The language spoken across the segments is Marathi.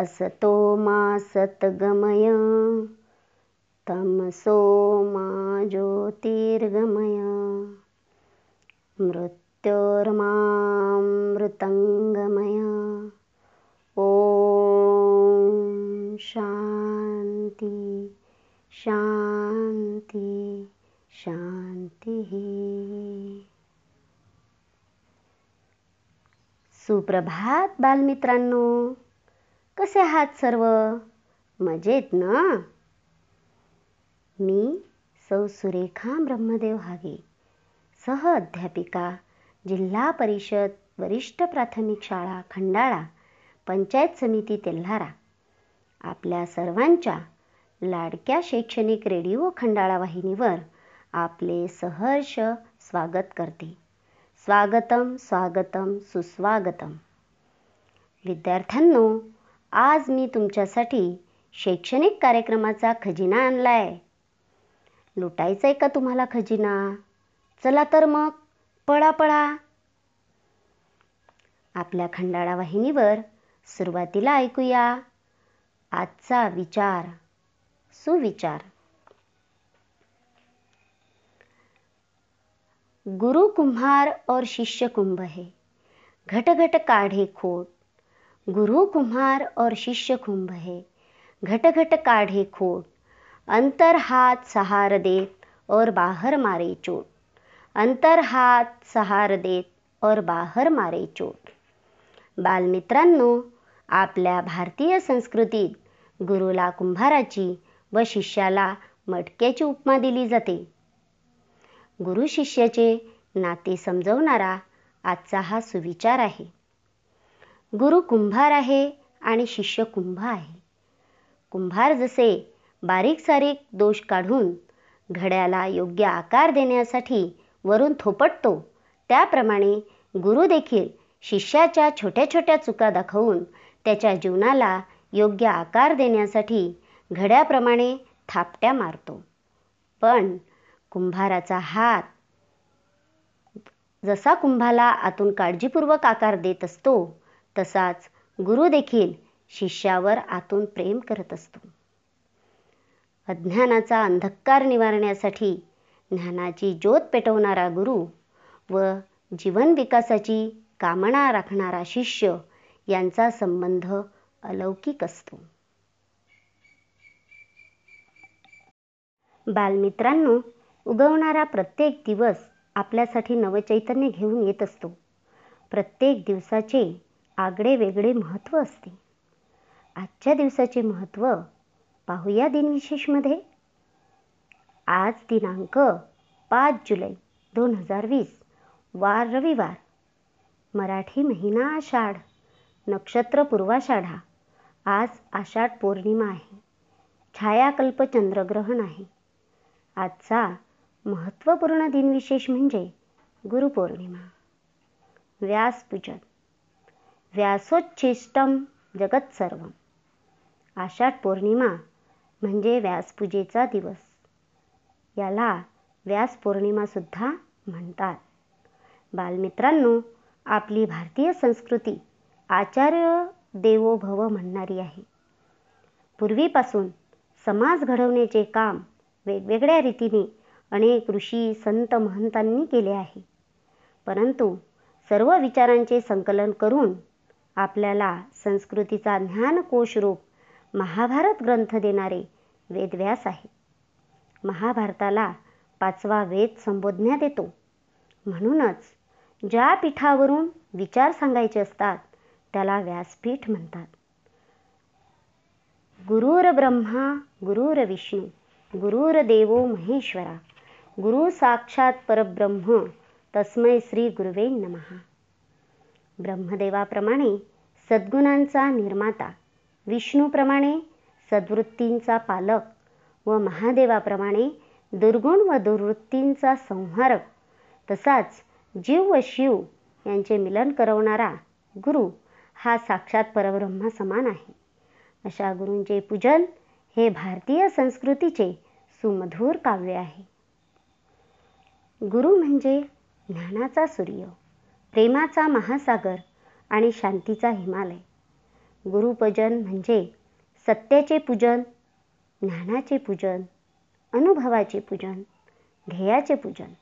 असतो मा सतगमय तमसो मा ज्योतिर्गमय मृत्योर्मामृतङ्गमय। ॐ शान्ति शान्ति शान्तिः। सुप्रभात बालमित्रांनो कसे आहात सर्व? मजेत ना? मी सौ सुरेखा ब्रह्मदेव हागे सह अध्यापिका जिल्हा परिषद वरिष्ठ प्राथमिक शाळा खंडाळा पंचायत समिती तेल्हारा. आपल्या सर्वांच्या लाडक्या शैक्षणिक रेडिओ खंडाळा वाहिनीवर आपले सहर्ष स्वागत करते. स्वागतम स्वागतम सुस्वागतम. विद्यार्थ्यांनो आज मी तुमच्यासाठी शैक्षणिक कार्यक्रमाचा खजिना आणलाय. लुटायचा आहे का तुम्हाला खजिना? चला तर मग पळा पळा. आपल्या खंडाळा वाहिनीवर सुरुवातीला ऐकूया. आजचा विचार सुविचार. गुरु कुम्हार और शिष्य कुंभ है. घट घट काढ़े खोट. गुरु कुम्हार और शिष्य कुंभ है। घट घट काढ़े खोट अंतर हाथ सहार देत और बाहर मारे चोट। अंतर हात सहार देत और बाहर मारे चोट। बालमित्रांनो आपल्या भारतीय संस्कृतीत गुरुला कुंभाराची व शिष्याला मटक्याची उपमा दिली जाते। गुरु शिष्याचे नाते समजवणारा आजचा हा सुविचार आहे। गुरु कुंभार आहे आणि शिष्य कुंभ आहे. कुंभार जसे बारीक सारीक दोष काढून घड्याला योग्य आकार देण्यासाठी वरून थोपटतो त्याप्रमाणे गुरु देखील शिष्याच्या छोट्या छोट्या चुका दाखवून त्याच्या जीवनाला योग्य आकार देण्यासाठी घड्याप्रमाणे थापट्या मारतो. पण कुंभाराचा हात जसा कुंभाला आतून काळजीपूर्वक आकार देत असतो तसाच गुरु देखील शिष्यावर आतून प्रेम करत असतो. अज्ञानाचा अंधकार निवारण्यासाठी ज्ञानाची ज्योत पेटवणारा गुरु व जीवन विकासाची कामना राखणारा शिष्य यांचा संबंध अलौकिक असतो. बालमित्रांनो उगवणारा प्रत्येक दिवस आपल्यासाठी नवचैतन्य घेऊन येत असतो. प्रत्येक दिवसाचे आगळे वेगळे महत्त्व असते. आजच्या दिवसाचे महत्त्व पाहूया दिनविशेषमध्ये. आज दिनांक पाच जुलै दोन हजार वीस वार रविवार. मराठी महिना आषाढ नक्षत्र पूर्वाषाढा. आज आषाढ पौर्णिमा आहे. छायाकल्प चंद्रग्रहण आहे. आजचा महत्त्वपूर्ण दिनविशेष म्हणजे गुरुपौर्णिमा. व्यासपूजन. व्यासोच्छिष्टम जगत सर्व आषाढ पौर्णिमा म्हणजे व्यासपूजेचा दिवस. याला व्यास पौर्णिमासुद्धा म्हणतात. बालमित्रांनो आपली भारतीय संस्कृती आचार्य देवो भव म्हणणारी आहे. पूर्वीपासून समाज घडवण्याचे काम वेगवेगळ्या रीतीने अनेक ऋषी संत महंतांनी केले आहे. परंतु सर्व विचारांचे संकलन करून आपल्याला संस्कृतीचा ज्ञानकोश रूप महाभारत ग्रंथ देणारे वेदव्यास आहे. महाभारताला पाचवा वेद संबोधण्यात येतो म्हणूनच ज्या पीठावरून विचार सांगायचे असतात त्याला व्यासपीठ म्हणतात. गुरुर ब्रह्मा गुरुर विष्णू गुरुर देवो महेश्वरा गुरु साक्षात परब्रह्म तस्मै श्री गुरुवे नमहा ब्रह्मदेवाप्रमाणे सद्गुणांचा निर्माता विष्णूप्रमाणे सद्वृत्तींचा पालक व महादेवाप्रमाणे दुर्गुण व दुर्वृत्तींचा संहारक तसाच जीव व शिव यांचे मिलन करवणारा गुरु हा साक्षात परब्रह्म समान आहे. अशा गुरूंचे पूजन हे भारतीय संस्कृतीचे सुमधूर काव्य आहे. गुरु म्हणजे ज्ञानाचा सूर्य. प्रेमाचा महासागर आणि शांतीचा हिमालय. गुरुपूजन म्हणजे सत्याचे पूजन ज्ञानाचे पूजन अनुभवाचे पूजन ध्येयाचे पूजन.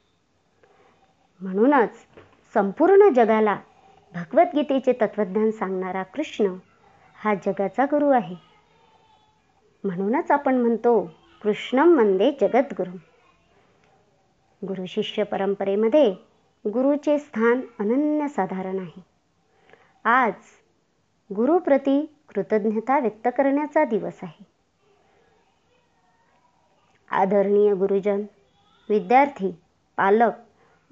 म्हणूनच संपूर्ण जगाला भगवद्गीतेचे तत्वज्ञान सांगणारा कृष्ण हा जगाचा गुरु आहे. म्हणूनच आपण म्हणतो कृष्णम वंदे जगद्गुरु. गुरु शिष्य परंपरेमध्ये गुरुचे स्थान अनन्यसाधारण आहे. आज गुरुप्रती कृतज्ञता व्यक्त करण्याचा दिवस आहे. आदरणीय गुरुजन विद्यार्थी पालक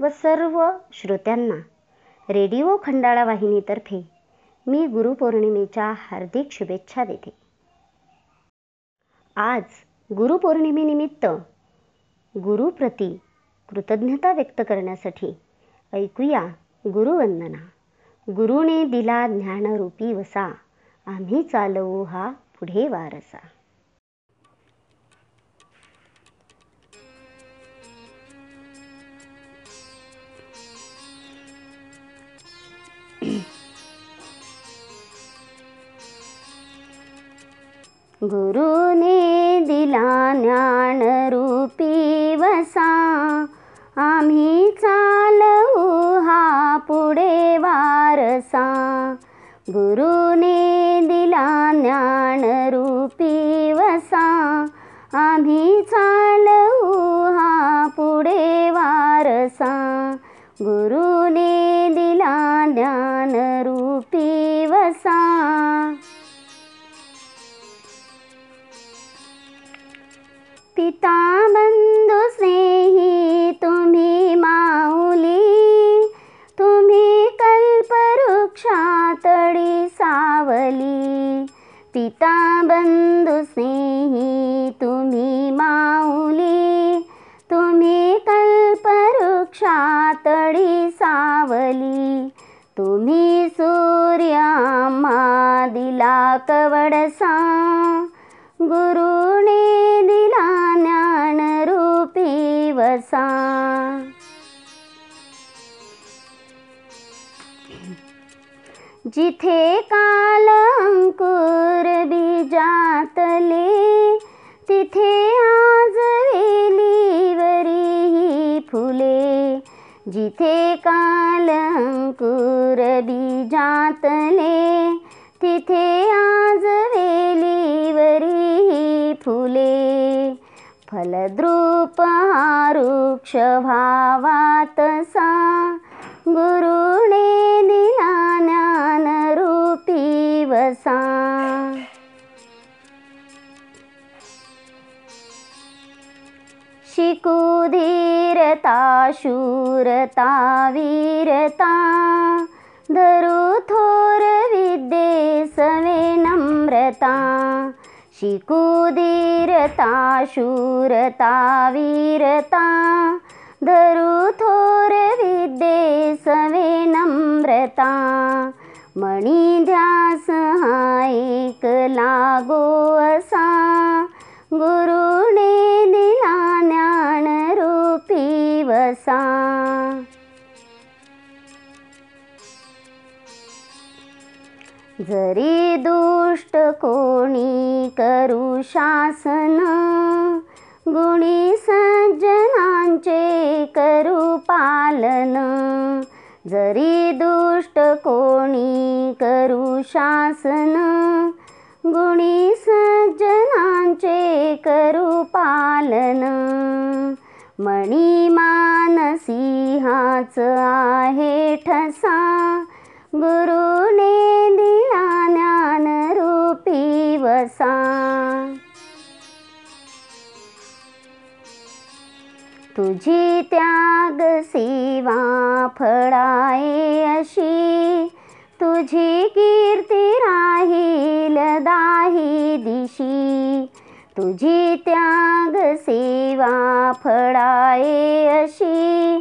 व सर्व श्रोत्यांना रेडिओ खंडाळा वाहिनीतर्फे मी गुरुपौर्णिमेच्या हार्दिक शुभेच्छा देते. आज गुरुपौर्णिमेनिमित्त गुरुप्रती कृतज्ञता व्यक्त करण्यासाठी ऐकूया. गुरुवंदना. गुरुने दिला ज्ञानरूपी वसा. आम्ही चालवू हा पुढे वारसा. गुरुने दिला ज्ञानरूपी वसा. आम्ही चालवू हा पुढे वारसा. गुरुने दिला ज्ञान रूपी वसा. आम्ही चालवू हा पुढे वारसा. गुरु नम्रता शिकुदीरता शूरता वीरता धरुथोरविद्ये सवे नम्रता मणि द्या सैकलागो असा गुरुणे दिला ज्ञानरूपी वसा। जरी दुष्ट कोणी करू शासन गुणी सज्जनांचे करू पालन. जरी दुष्ट कोणी करू शासन गुणी सज्जनांचे करू पालन. मणी मानसिंहाच आहे ठसा गुरुने दिवसा. तुझी त्याग सेवा फळाये अशी. तुझी कीर्ती राहील दाही दिशी. तुझी त्याग सेवा फळाये अशी.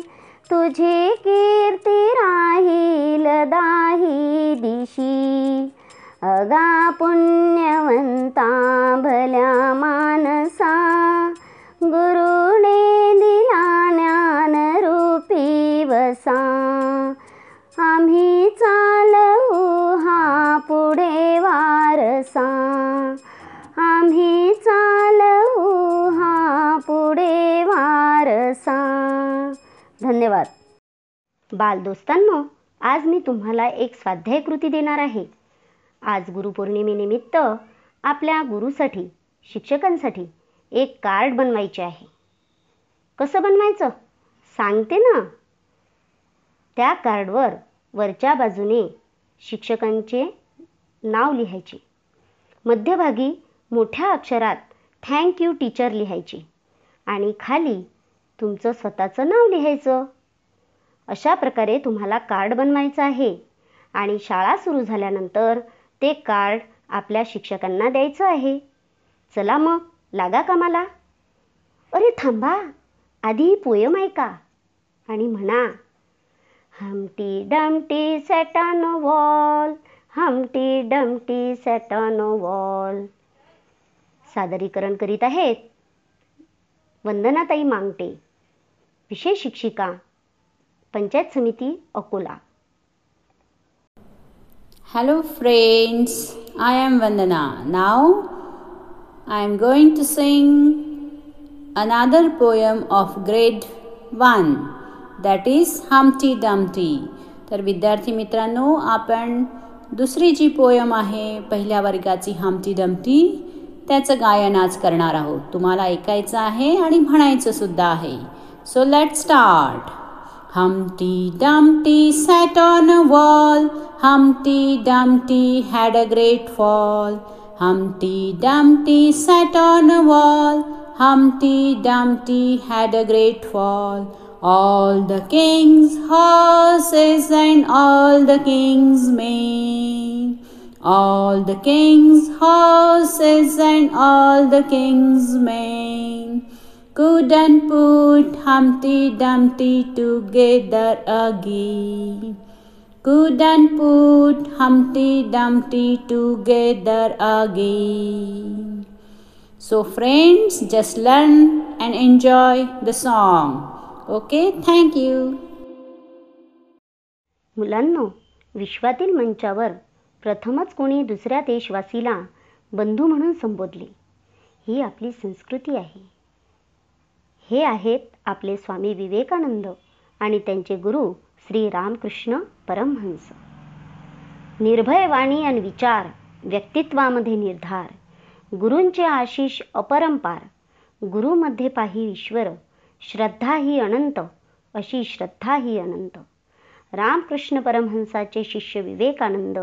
तुझी कीर्ती राहील दाही दिशी. अगा पुण्यवंता भल्या मानसा गुरुने दिला ज्ञानरूपी वसा. आम्ही चालवू हा पुढे वारसा. आम्ही चालवू हा पुढे वारसा. धन्यवाद. बालदोस्तांनो आज मी तुम्हाला एक स्वाध्याय कृती देणार आहे. आज गुरुपौर्णिमेनिमित्त आपल्या गुरुसाठी शिक्षकांसाठी एक कार्ड बनवायचे आहे. कसं बनवायचं? सांगते ना. त्या कार्डवर वरच्या बाजूने शिक्षकांचे नाव लिहायचे. मध्यभागी मोठ्या अक्षरात थँक यू टीचर लिहायची. आणि खाली तुमचं स्वतःचं नाव लिहायचं. अशा प्रकारे तुम्हाला कार्ड बनवायचं आहे. आणि शाळा सुरू झाल्यानंतर ते कार्ड आपल्या शिक्षकांना द्यायचं आहे. चला मग लागा कामाला अरे थांबा आधी पोयम ऐका. आणि म्हणा Humpty Dumpty sat on wall Humpty Dumpty sat on wall सादरीकरण करीत आहेत. वंदनाताई मांगटे विशेष शिक्षिका पंचायत समिती Akola. Hello friends, I am Vandana. Now I am going to sing another poem of grade 1 that is Humpty Dumpty. तर विद्यार्थी मित्रांनो आपण दुसरी जी पोयम आहे पहिल्या वर्गाची हमटी डमटी त्याचं गायन आज करणार आहोत. तुम्हाला ऐकायचं आहे आणि म्हणायचं सुद्धा आहे. So let start Humpty Dumpty sat on a wall. Humpty Dumpty had a great fall. Humpty Dumpty sat on a wall. Humpty Dumpty had a great fall. All the king's horses and all the king's men. All the king's horses and all the king's men couldn't put Humpty Dumpty together again. Couldn't put Humpty Dumpty together again. So, friends, just learn and enjoy the song. Okay, thank you. मुलांनो विश्वातील मंचावर प्रथमच कोणी दुसऱ्या देशवासीला बंधू म्हणून संबोधले ही आपली संस्कृती आहे हे आहेत आपले स्वामी विवेकानंद आणि त्यांचे गुरु श्री रामकृष्ण परमहंस. निर्भय वाणी आणि विचार व्यक्तित्वामध्ये निर्धार गुरूंचे आशिष अपरंपार गुरुमध्ये पाही ईश्वर श्रद्धा ही अनंत अशी श्रद्धा ही अनंत. रामकृष्ण परमहंसाचे शिष्य विवेकानंद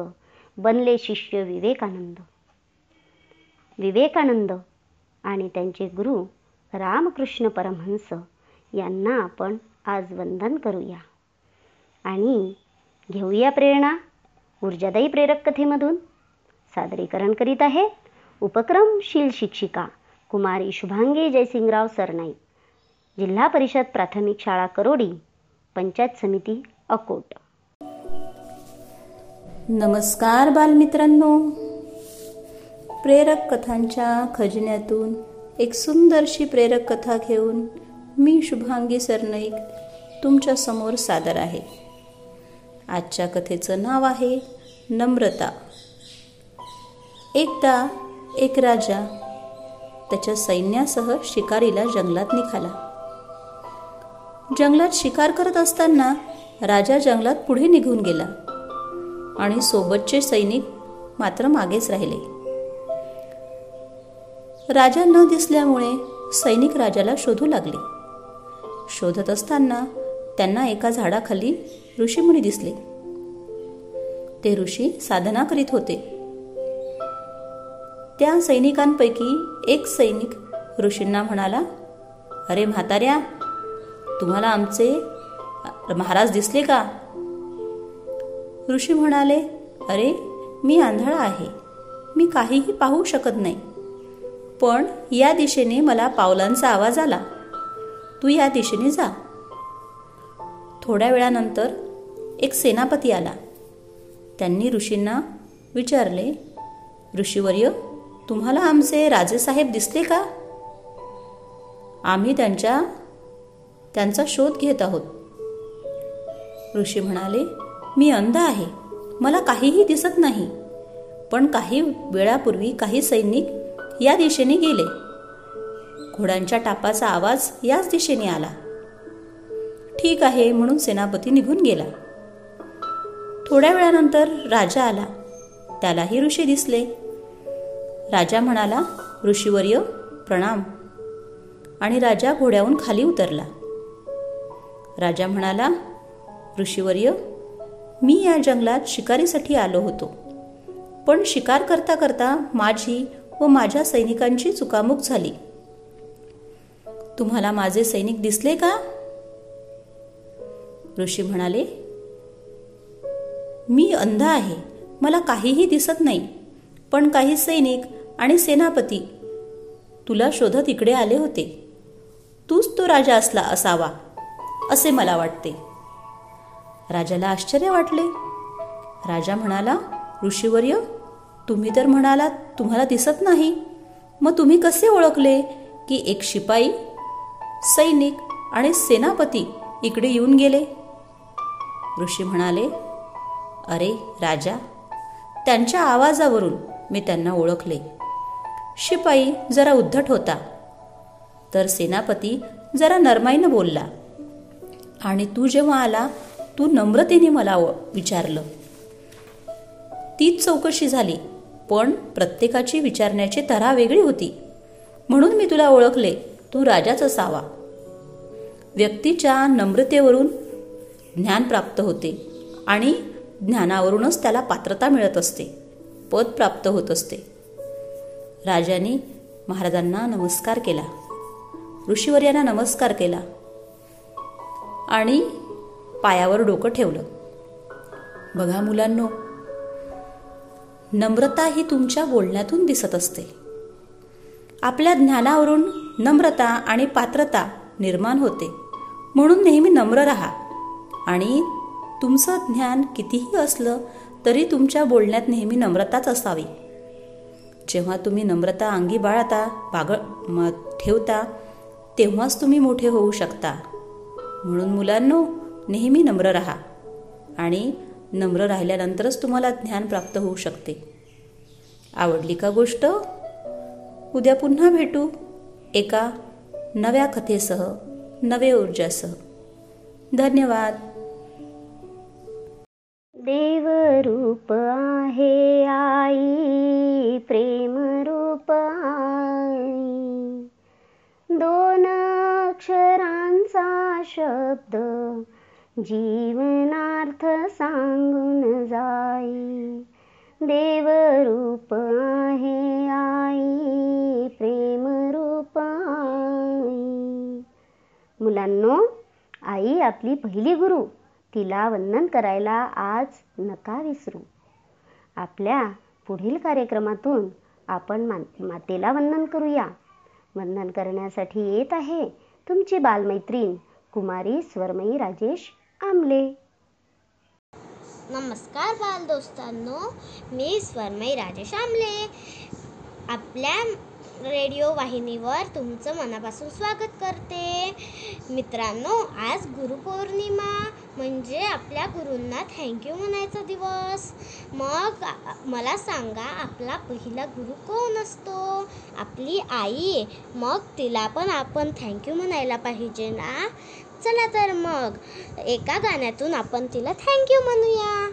बनले शिष्य विवेकानंद. विवेकानंद आणि त्यांचे गुरु रामकृष्ण परमहंस यांना आपण आज वंदन करूया. आणि घेऊया प्रेरणा. ऊर्जादायी प्रेरक कथेमधून सादरीकरण करीत आहेत उपक्रमशील शिक्षिका कुमारी शुभांगी जयसिंगराव सरनाईक जिल्हा परिषद प्राथमिक शाळा करोडी पंचायत समिती अकोट. नमस्कार बालमित्रांनो. प्रेरक कथांच्या खजिन्यातून एक सुंदरशी प्रेरक कथा घेऊन मी शुभांगी सरनाईक तुमच्यासमोर सादर आहे. आजच्या कथेचं नाव आहे नम्रता. एकदा एक राजा त्याच्या सैन्यासह शिकारीला जंगलात निघाला. जंगलात शिकार करत असताना राजा जंगलात पुढे निघून गेला आणि सोबतचे सैनिक मात्र मागेच राहिले. राजा न दिसल्यामुळे सैनिक राजाला शोधू लागले. शोधत असताना त्यांना एका झाडाखाली ऋषीमुनी दिसले. ते ऋषी साधना करीत होते. त्या सैनिकांपैकी एक सैनिक ऋषींना म्हणाला अरे म्हाताऱ्या तुम्हाला आमचे महाराज दिसले का? ऋषी म्हणाले अरे मी आंधळा आहे. मी काहीही पाहू शकत नाही. पण या दिशेने मला पावलांचा आवाज आला. तू या दिशेने जा. थोड्या वेळानंतर एक सेनापती आला. त्यांनी ऋषींना विचारले ऋषीवर्य तुम्हाला आमचे राजेसाहेब दिसले का? आम्ही त्यांच्या त्यांचा शोध घेत आहोत. ऋषी म्हणाले मी अंध आहे. मला काहीही दिसत नाही. पण काही वेळापूर्वी काही सैनिक या दिशेने गेले. घोड्यांच्या टापाचा आवाज याच दिशेने आला. ठीक आहे म्हणून सेनापती निघून गेला. थोड्या वेळानंतर राजा आला. त्यालाही ऋषी दिसले. राजा म्हणाला ऋषीवर्य प्रणाम. आणि राजा घोड्याहून खाली उतरला. राजा म्हणाला ऋषीवर्य मी या जंगलात शिकारीसाठी आलो होतो. पण शिकार करता करता माझी व माझ्या सैनिकांची चुकामुक झाली. तुम्हाला माझे सैनिक दिसले का? ऋषी म्हणाले मी अंध आहे. मला काहीही दिसत नाही. पण काही सैनिक आणि सेनापती तुला शोधत इकडे आले होते. तूच तो राजा असला असावा असे मला वाटते. राजाला आश्चर्य वाटले. राजा म्हणाला ऋषीवर्य तुम्ही तर म्हणालात तुम्हाला दिसत नाही. मग तुम्ही कसे ओळखले की एक शिपाई सैनिक आणि सेनापती इकडे येऊन गेले? ऋषी म्हणाले अरे राजा त्यांच्या आवाजावरून मी त्यांना ओळखले. शिपाई जरा उद्धट होता. तर सेनापती जरा नरमाईनं बोलला आणि तू जेव्हा आला तू नम्रतेने मला विचारलं. तीच चौकशी झाली. पण प्रत्येकाची विचारण्याची तरा वेगळी होती. म्हणून मी तुला ओळखले तू राजाच असावा. व्यक्तीच्या नम्रतेवरून ज्ञान प्राप्त होते आणि ज्ञानावरूनच त्याला पात्रता मिळत असते पद प्राप्त होत असते. राजाने महाराजांना नमस्कार केला. ऋषीवर्यांना नमस्कार केला आणि पायावर डोकं ठेवलं. बघा मुलांनो नम्रता ही तुमच्या बोलण्यातून दिसत असते. आपल्या ज्ञानावरून नम्रता आणि पात्रता निर्माण होते. म्हणून नेहमी नम्र राहा. आणि तुमचं ज्ञान कितीही असलं तरी तुमच्या बोलण्यात नेहमी नम्रताच असावी. जेव्हा तुम्ही नम्रता अंगी बाळता बागळ म ठेवता तेव्हाच तुम्ही मोठे होऊ शकता. म्हणून मुलांनो नेहमी नम्र राहा. आणि नम्र राहिल्यानंतरच तुम्हाला ज्ञान प्राप्त होऊ शकते. आवडली का गोष्ट? उद्या पुन्हा भेटू. एका नव्या कथेसह नवे ऊर्जासह. धन्यवाद. देवरूप आहे आई प्रेम रूप आई. दोन अक्षरांचा शब्द जीवनार्थ सांगून जाई. देवरूप आहे आई प्रेम रूप आई. मुलांनो आई आपली पहिली गुरु. तिला वंदन करायला आज नका विसरू. आपल्या पुढील कार्यक्रमातून आपण मा मातेला वंदन करूया. वंदन करण्यासाठी येत आहे तुमची बालमैत्रीण कुमारी स्वरमयी राजेश आमले. नमस्कार बाल दोस्तांनो मी स्वरमयी राजेश आमले आपल्या रेडिओ वाहिनीवर तुमचं मनापासून स्वागत करते. मित्रांनो आज गुरुपौर्णिमा म्हणजे आपल्या गुरूंना थँक्यू म्हणायचा दिवस. मग मला सांगा आपला पहिला गुरु कोण असतो? आपली आई मग तिला पण आपण थँक्यू म्हणायला पाहिजे ना? चला तर मग. एका गाण्यातून आपण तिला थँक्यू म्हणूया.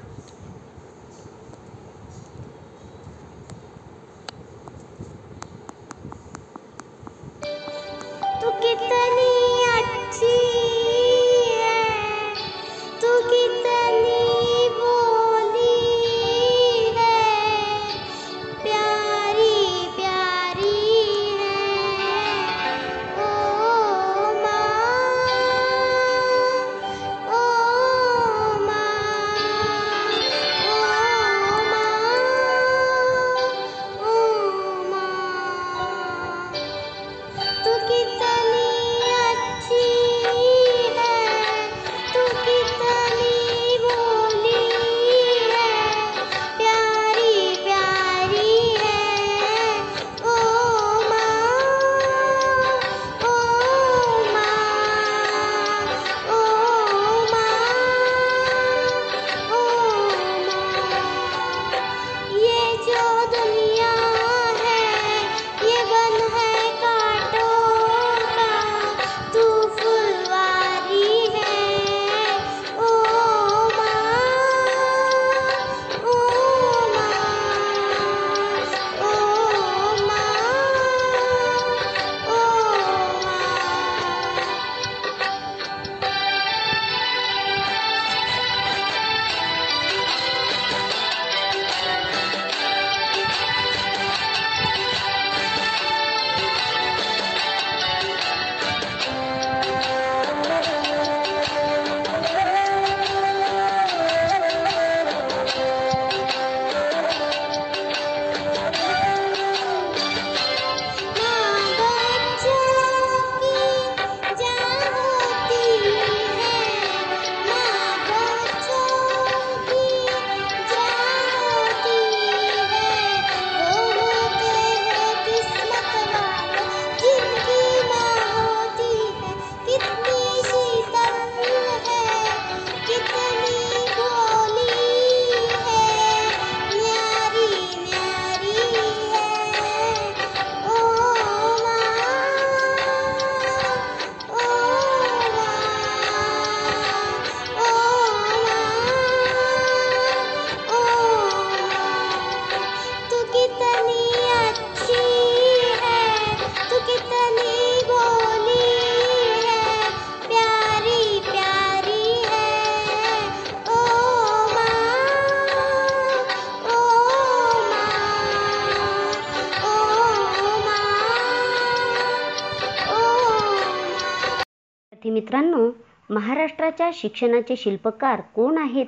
महाराष्ट्राच्या शिक्षणाचे शिल्पकार कोण आहेत?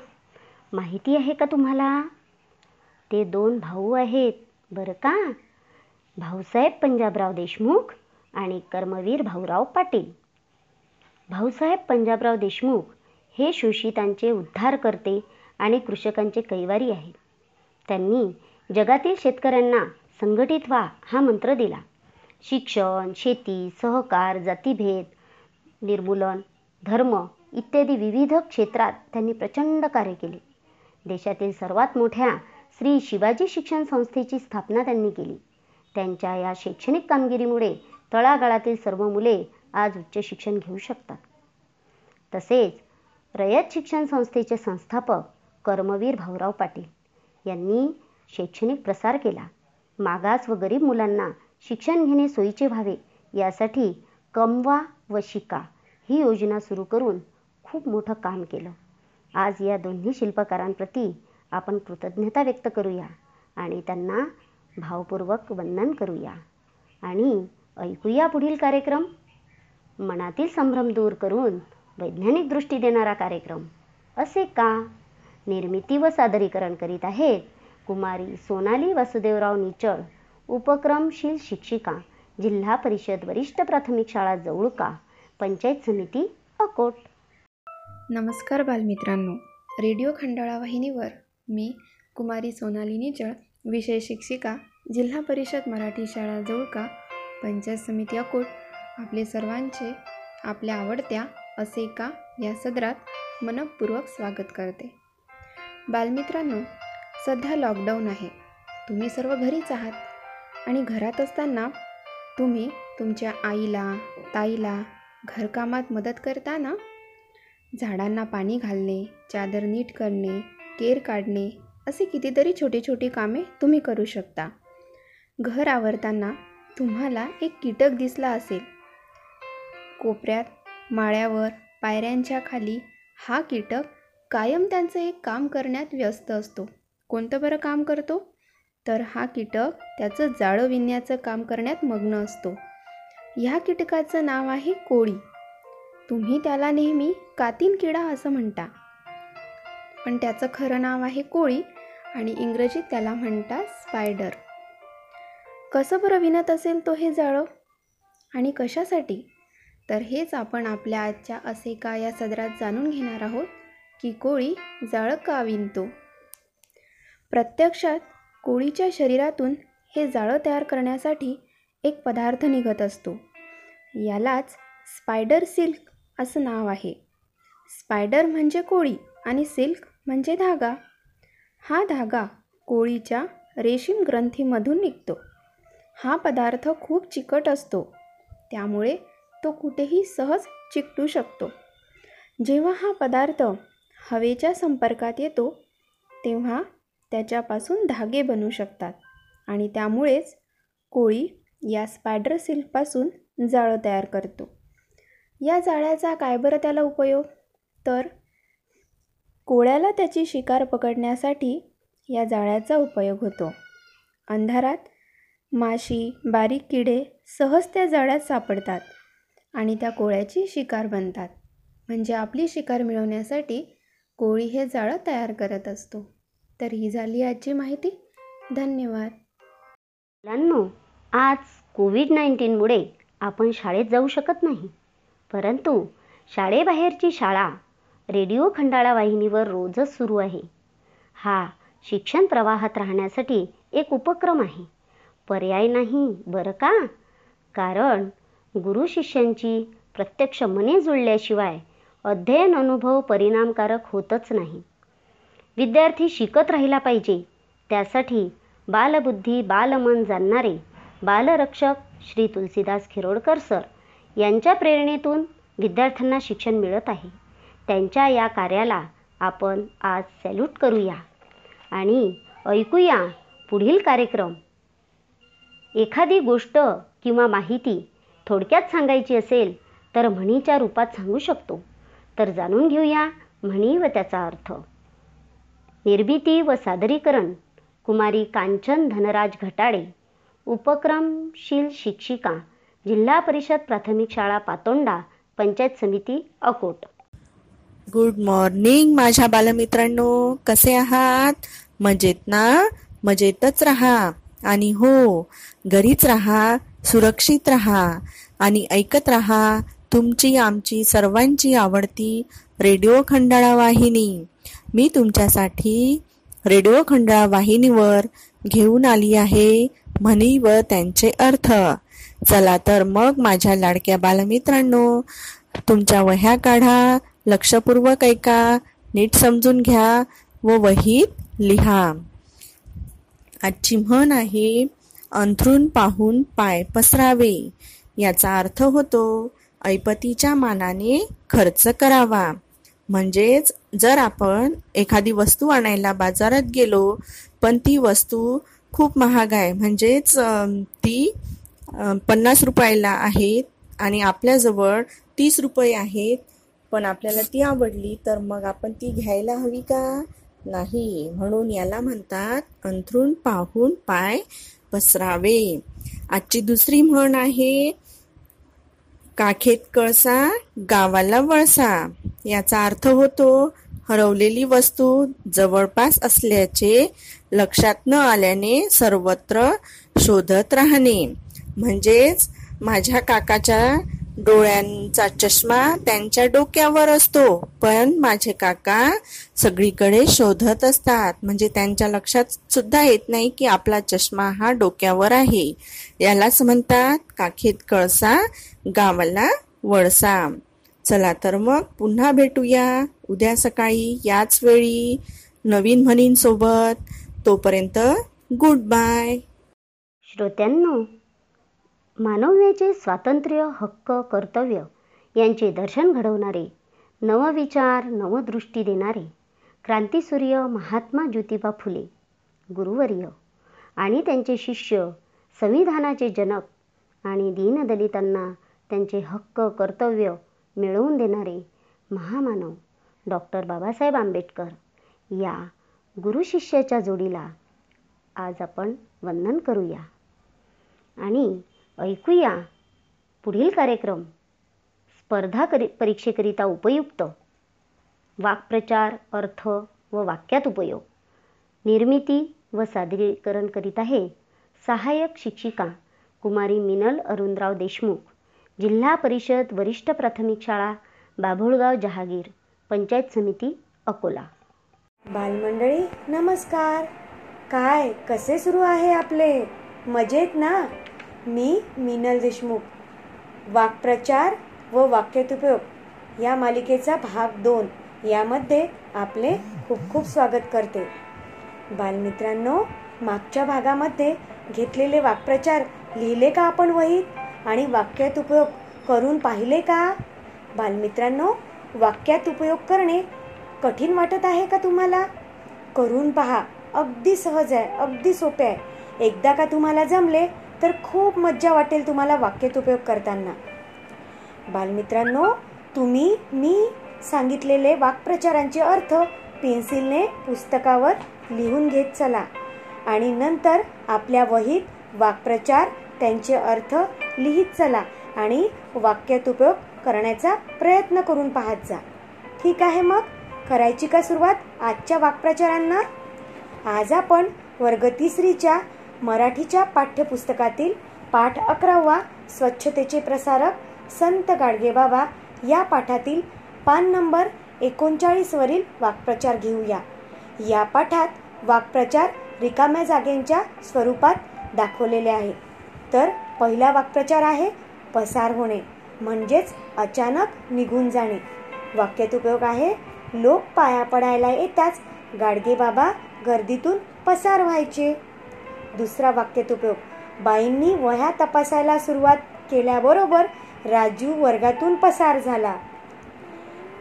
माहिती आहे का तुम्हाला? ते दोन भाऊ आहेत. बरं का? भाऊसाहेब पंजाबराव देशमुख आणि कर्मवीर भाऊराव पाटील. भाऊसाहेब पंजाबराव देशमुख हे शोषितांचे उद्धार करते आणि कृषकांचे कैवारी आहेत. त्यांनी जगातील शेतकऱ्यांना संघटित व्हा हा मंत्र दिला. शिक्षण शेती सहकार जातीभेद निर्मूलन धर्म इत्यादी विविध क्षेत्रात त्यांनी प्रचंड कार्य केले. देशातील सर्वात मोठ्या श्री शिवाजी शिक्षण संस्थेची स्थापना त्यांनी केली. त्यांच्या या शैक्षणिक कामगिरीमुळे तळागाळातील सर्व मुले आज उच्च शिक्षण घेऊ शकतात. तसेच रयत शिक्षण संस्थेचे संस्थापक कर्मवीर भाऊराव पाटील यांनी शैक्षणिक प्रसार केला. मागास व गरीब मुलांना शिक्षण घेणे सोयीचे व्हावे यासाठी कमवा व शिका ही योजना सुरू करून खूप मोठं काम केलं. आज या दोन्ही शिल्पकारांप्रती आपण कृतज्ञता व्यक्त करूया आणि त्यांना भावपूर्वक वंदन करूया. आणि ऐकूया पुढील कार्यक्रम. मनातील संभ्रम दूर करून वैज्ञानिक दृष्टी देणारा कार्यक्रम. असे का? निर्मिती व सादरीकरण करीत आहेत कुमारी सोनाली वासुदेवराव निचळ उपक्रमशील शिक्षिका जिल्हा परिषद वरिष्ठ प्राथमिक शाळा जवळका पंचायत समिती अकोट. नमस्कार बालमित्रांनो. रेडिओ खंडाळा वाहिनीवर मी कुमारी सोनाली निचळ विषय शिक्षिका जिल्हा परिषद मराठी शाळा जवळका पंचायत समिती अकोट. आपले सर्वांचे आपल्या आवडत्या असे का या सदरात मनपूर्वक स्वागत करते. बालमित्रांनो सध्या लॉकडाऊन आहे. तुम्ही सर्व घरीच आहात. आणि घरात असताना तुम्ही तुमच्या आईला ताईला घरकामात मदत करता ना झाडांना पाणी घालणे चादर नीट करणे केर काढणे असे कितीतरी छोटी छोटी कामे तुम्ही करू शकता. घर आवरताना तुम्हाला एक कीटक दिसला असेल. कोपऱ्यात माळ्यावर पायऱ्यांच्या खाली हा कीटक कायम त्यांचं एक काम करण्यात व्यस्त असतो. कोणतं बरं काम करतो? तर हा कीटक त्याचं जाळं विणण्याचं काम करण्यात मग्न असतो. ह्या कीटकाचं नाव आहे कोळी. तुम्ही त्याला नेहमी कातीन किडा असं म्हणता. पण त्याचं खरं नाव आहे कोळी आणि इंग्रजीत त्याला म्हणतात स्पायडर. कसं बरं विणत असेल तो हे जाळं? आणि कशासाठी? तर हेच आपण आपल्या आजच्या असे का या सदरात जाणून घेणार आहोत की कोळी जाळं का विणतो प्रत्यक्षात कोळीच्या शरीरातून हे जाळं तयार करण्यासाठी एक पदार्थ निघत असतो. यालाच स्पायडर सिल्क असं नाव आहे. स्पायडर म्हणजे कोळी आणि सिल्क म्हणजे धागा. हा धागा कोळीच्या रेशीम ग्रंथीमधून निघतो. हा पदार्थ खूप चिकट असतो. त्यामुळे तो कुठेही सहज चिकटू शकतो. जेव्हा हा पदार्थ हवेच्या संपर्कात येतो तेव्हा त्याच्यापासून धागे बनू शकतात आणि त्यामुळेच कोळी या स्पायडर सिल्कपासून जाळं तयार करतो. या जाळ्याचा काय बरं त्याला उपयोग? तर कोळ्याला त्याची शिकार पकडण्यासाठी या जाळ्याचा उपयोग होतो. अंधारात माशी बारीक किडे सहज त्या जाळ्यात सापडतात आणि त्या कोळ्याची शिकार बनतात. म्हणजे आपली शिकार मिळवण्यासाठी कोळी हे जाळं तयार करत असतो. तर ही झाली आजची माहिती. धन्यवाद. मुलांनो आज कोविड नाईन्टीनमुळे आपण शाळेत जाऊ शकत नाही. परंतु शाळेबाहेरची शाळा रेडिओ खंडाळा वाहिनीवर रोजच सुरू आहे. हा शिक्षण प्रवाहात राहण्यासाठी एक उपक्रम आहे. पर्याय नाही बरं का? कारण गुरु शिष्यांची प्रत्यक्ष मने जुळल्याशिवाय अध्ययन अनुभव परिणामकारक होतच नाही. विद्यार्थी शिकत राहिला पाहिजे त्यासाठी बालबुद्धी बालमन जाणणारे बालरक्षक श्री तुलसीदास खिरोडकर सर यांच्या प्रेरणेतून विद्यार्थ्यांना शिक्षण मिळत आहे. त्यांच्या या कार्याला आपण आज सॅल्यूट करूया. आणि ऐकूया पुढील कार्यक्रम. एखादी गोष्ट किंवा माहिती थोडक्यात सांगायची असेल तर म्हणीच्या रूपात सांगू शकतो. तर जाणून घेऊया म्हणी व त्याचा अर्थ. निर्मिती व सादरीकरण. कुमारी कांचन धनराज घटाडे. उपक्रमशील शिक्षिका जिल्हा परिषद प्राथमिक शाळा पातोंडा पंचायत समिती अकोट. गुड मॉर्निंग माझ्या बालमित्रांनो. कसे आहात? मजेत ना? मजेतच राहा. आणि हो घरीच राहा सुरक्षित राहा आणि ऐकत राहा तुमची आमची सर्वांची आवडती रेडिओ खंडाळा वाहिनी. मी तुमच्यासाठी रेडिओ खंडाळा वाहिनीवर घेऊन आली आहे म्हणी व त्यांचे अर्थ. चला तर मग माझ्या लाडक्या बालमित्रांनो तुमच्या वह्या काढा लक्षपूर्वक ऐका नीट समजून घ्या व वहीत लिहा. आजची म्हण आहे अंथरून पाहून पाय पसरावे. याचा अर्थ होतो ऐपतीच्या मानाने खर्च करावा. म्हणजेच जर आपण एखादी वस्तू आणायला बाजारात गेलो पण ती वस्तू खूप महाग आहे. म्हणजेच ती पन्नास रुपयाला आहेत आणि आपल्याजवळ तीस रुपये आहेत. पण आपल्याला ती आवडली तर मग आपण ती घ्यायला हवी का? नाही. म्हणून याला म्हणतात अंथरून पाहून पाय पसरावे. आजची दुसरी म्हण आहे काखेत कळसा गावाला वळसा. याचा अर्थ होतो हरवलेली वस्तू जवळपास असल्याचे लक्षात न आल्याने सर्वत्र शोधत राहणे. म्हणजेच माझ्या काकाच्या डोळ्यांचा चष्मा त्यांच्या डोक्यावर असतो पण माझे काका सगळीकडे शोधत असतात. म्हणजे त्यांच्या लक्षात सुद्धा येत नाही की आपला चष्मा हा डोक्यावर आहे. यालाच म्हणतात काखेत कळसा गावाला वळसा. चला तर मग पुन्हा भेटूया. उद्या सकाळी याच वेळी नवीन म्हणींसोबत. तोपर्यंत गुड बाय श्रोत्यांनो मानव्याचे स्वातंत्र्य हक्क कर्तव्य यांचे दर्शन घडवणारे नवविचार नवदृष्टी देणारे क्रांतीसूर्य महात्मा ज्योतिबा फुले गुरुवर्य आणि त्यांचे शिष्य संविधानाचे जनक आणि दीनदलितांना त्यांचे हक्क कर्तव्य मिळवून देणारे महामानव डॉक्टर बाबासाहेब आंबेडकर या गुरुशिष्याच्या जोडीला आज आपण वंदन करूया. आणि ऐकूया पुढील कार्यक्रम स्पर्धा करी परीक्षेकरिता उपयुक्त वाक्प्रचार अर्थ व वाक्यात उपयोग. निर्मिती व सादरीकरण करीत आहे सहाय्यक शिक्षिका कुमारी मिनल अरुणराव देशमुख जिल्हा परिषद वरिष्ठ प्राथमिक शाळा बाभुळगाव जहागीर पंचायत समिती अकोला. बालमंडळी नमस्कार. काय कसे सुरू आहे आपले? मजेत ना? मी मीनल देशमुख. वाक्प्रचार व वाक्यतुपयोग या मालिकेचा भाग दोन यामध्ये आपले खूप खूप स्वागत करते. बालमित्रांनो मागच्या भागामध्ये घेतलेले वाक्प्रचार लिहिले का आपण वहीत? आणि वाक्यात उपयोग करून पाहिले का? बालमित्रांनो वाक्यात उपयोग करणे कठीण वाटत आहे का तुम्हाला? करून पहा. अगदी सहज आहे अगदी सोपे आहे. एकदा का तुम्हाला जमले तर खूप मज्जा वाटेल तुम्हाला वाक्यात उपयोग करताना. बालमित्रांनो तुम्ही मी सांगितलेले वाक्प्रचारांचे अर्थ पेन्सिलने पुस्तकावर लिहून घेत चला. आणि नंतर आपल्या वहीत वाक्प्रचार त्यांचे अर्थ लिहित चला आणि वाक्यात उपयोग करण्याचा प्रयत्न करून पाहत जा. ठीक आहे मग? करायची का सुरुवात आजच्या वाक्प्रचारांना? आज आपण वर्ग तिसरीच्या मराठीच्या पाठ्यपुस्तकातील पाठ अकरावा स्वच्छतेचे प्रसारक संत गाडगेबाबा या पाठातील पान नंबर एकोणचाळीस वरील वाक्प्रचार घेऊया. या पाठात वाक्प्रचार रिकाम्या जागेंच्या स्वरूपात दाखवलेले आहे. तर पहिला वाक्प्रचार आहे पसार होणे म्हणजेच अचानक निघून जाणे. वाक्यात उपयोग आहे लोक पाया पडायला येताच गाडगे बाबा गर्दीतून पसार व्हायचे. दुसरा वाक्यात उपयोग बाईंनी वह्या तपासायला सुरुवात केल्याबरोबर राजू वर्गातून पसार झाला.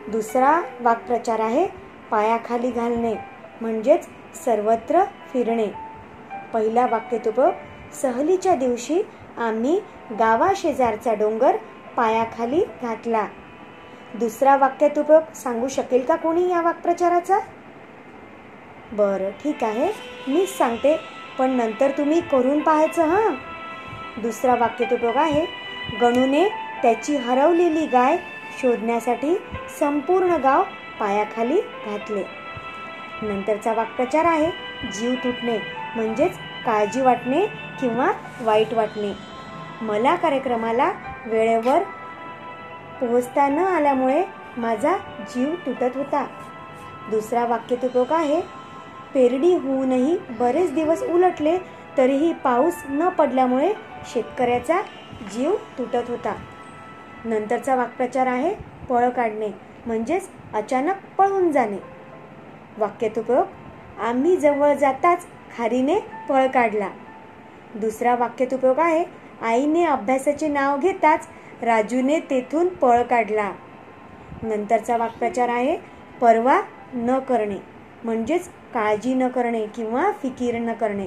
दुसरा वाक्प्रचार आहे पायाखाली घालणे म्हणजेच सर्वत्र फिरणे. पहिला वाक्यात उपयोग सहलीच्या दिवशी आम्ही गावाशेजारचा डोंगर पायाखाली घातला. दुसरा वाक्यात उपयोग सांगू शकेल का कोणी या वाक्प्रचाराचा? बरं ठीक आहे मीच सांगते पण नंतर तुम्ही करून पाहायचं हां? दुसरा वाक्यात उपयोग आहे गणूने त्याची हरवलेली गाय शोधण्यासाठी संपूर्ण गाव पायाखाली घातले. नंतरचा वाक्प्रचार आहे जीव तुटणे म्हणजेच काळजी वाटणे किंवा वाईट वाटणे. मला कार्यक्रमाला वेळेवर पोहोचता न आल्यामुळे माझा जीव तुटत होता. दुसरा वाक्यतुपक आहे पेरडी होऊनही बरेच दिवस उलटले तरीही पाऊस न पडल्यामुळे शेतकऱ्याचा जीव तुटत होता. नंतरचा वाक्प्रचार आहे पळ काढणे म्हणजेच अचानक पळून जाणे. वाक्यतुपयोग आम्ही जवळ जाताच खारीने पळ काढला. दुसरा वाक्यतुपयोग आहे आईने अभ्यासाचे नाव घेताच राजूने तेथून पळ काढला. नंतरचा वाक्प्रचार आहे परवा न करणे म्हणजेच काळजी न करणे किंवा फिकीर न करणे.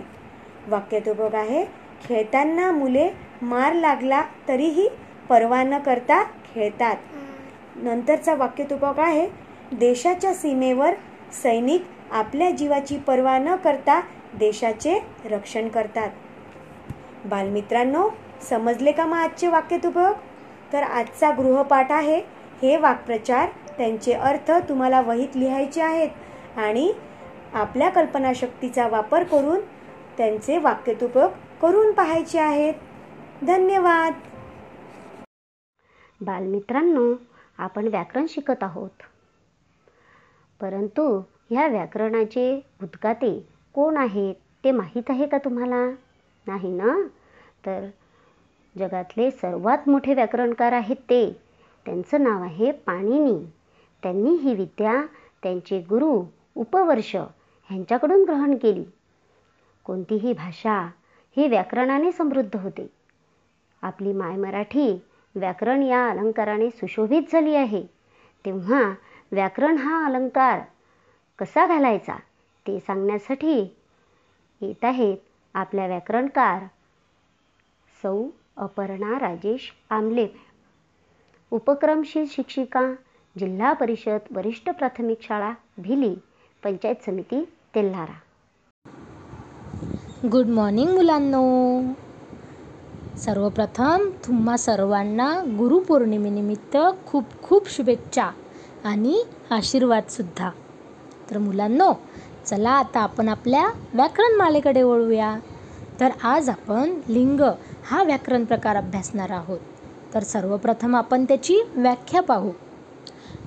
वाक्यतुपयोग आहे खेळताना मुले मार लागला तरीही परवा न करता खेळतात. नंतरचा वाक्यतुपक आहे देशाच्या सीमेवर सैनिक आपल्या जीवाची पर्वा न करता देशाचे रक्षण करतात. बालमित्रांनो समजले का मग आजचे वाक्यतुपक तर आजचा गृहपाठ आहे हे वाक्प्रचार त्यांचे अर्थ तुम्हाला वहीत लिहायचे आहेत आणि आपल्या कल्पनाशक्तीचा वापर करून त्यांचे वाक्यतुपक करून पाहायचे आहेत. धन्यवाद. बालमित्रांनो आपण व्याकरण शिकत आहोत. परंतु ह्या व्याकरणाचे उद्गाते कोण आहेत ते माहीत आहे का तुम्हाला? नाही ना? तर जगातले सर्वात मोठे व्याकरणकार आहेत ते. त्यांचं नाव आहे पाणिनी. त्यांनी ही विद्या त्यांचे गुरु उपवर्ष ह्यांच्याकडून ग्रहण केली. कोणतीही भाषा ही व्याकरणाने समृद्ध होते. आपली माय मराठी व्याकरण या अलंकाराने सुशोभित झाली आहे. तेव्हा व्याकरण हा अलंकार कसा घालायचा? ते सांगण्यासाठी येत आहेत आपल्या व्याकरणकार. सौ अपर्णा राजेश आमले. उपक्रमशील शिक्षिका जिल्हा परिषद वरिष्ठ प्राथमिक शाळा भिली पंचायत समिती तेल्हारा. गुड मॉर्निंग मुलांनो. सर्वप्रथम तुम्हा सर्वांना गुरुपौर्णिमेनिमित्त खूप खूप शुभेच्छा आणि आशीर्वादसुद्धा तर मुलांनो चला आता आपण आपल्या व्याकरण मालेकडे वळूया. तर आज आपण लिंग हा व्याकरण प्रकार अभ्यासणार आहोत. तर सर्वप्रथम आपण त्याची व्याख्या पाहू.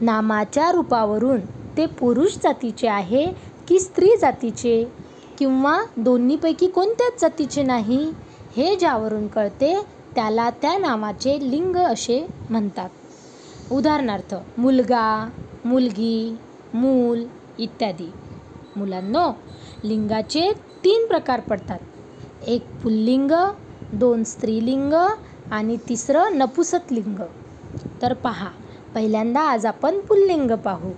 नामाच्या रूपावरून ते पुरुष जातीचे आहे की स्त्री जातीचे? किंवा दोन्हीपैकी कोणत्याच जातीचे नाही? हे ज्यावरून कळते त्याला त्या नामाचे लिंग असे म्हणतात. उदाहरणार्थ मुलगा मुलगी मूल इत्यादी. मुलांनो लिंगाचे तीन प्रकार पडतात. एक पुल्लिंग दोन स्त्रीलिंग आणि तिसरं नपुसकलिंग. तर पहा पहिल्यांदा आज आपण पुल्लिंग पाहू.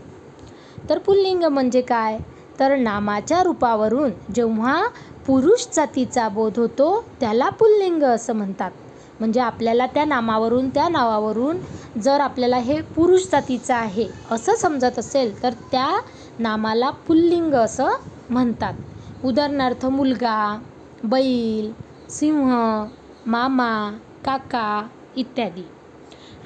तर पुल्लिंग म्हणजे काय? तर नामाच्या रूपावरून जेव्हा पुरुष जातीचा बोध होतो त्याला पुल्लिंग असं म्हणतात. म्हणजे आपल्याला त्या नामावरून त्या नावावरून जर आपल्याला हे पुरुष जातीचं आहे असं समजत असेल तर त्या नामाला पुल्लिंग असं म्हणतात. उदाहरणार्थ मुलगा बैल सिंह मामा काका इत्यादी.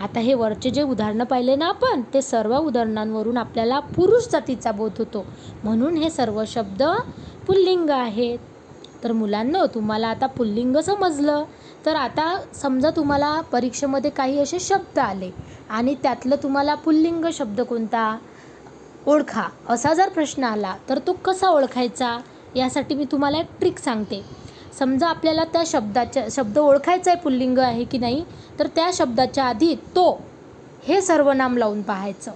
आता हे वरचे जे उदाहरणं पाहिले ना आपण ते सर्व उदाहरणांवरून आपल्याला पुरुष जातीचा बोध होतो. म्हणून हे सर्व शब्द पुल्लिंग आहेत. तर मुलांनो तुम्हाला आता पुल्लिंग समजलं. तर आता समजा तुम्हाला परीक्षेमध्ये काही असे शब्द आले आणि त्यातलं तुम्हाला पुल्लिंग शब्द कोणता? ओळखा. असा जर प्रश्न आला तर तो कसा ओळखायचा? यासाठी मी तुम्हाला एक ट्रिक सांगते. समजा आपल्याला त्या शब्दाच्या शब्द ओळखायचा आहे पुल्लिंग आहे की नाही तर त्या शब्दाच्या आधी तो हे सर्वनाम लावून पाहायचं.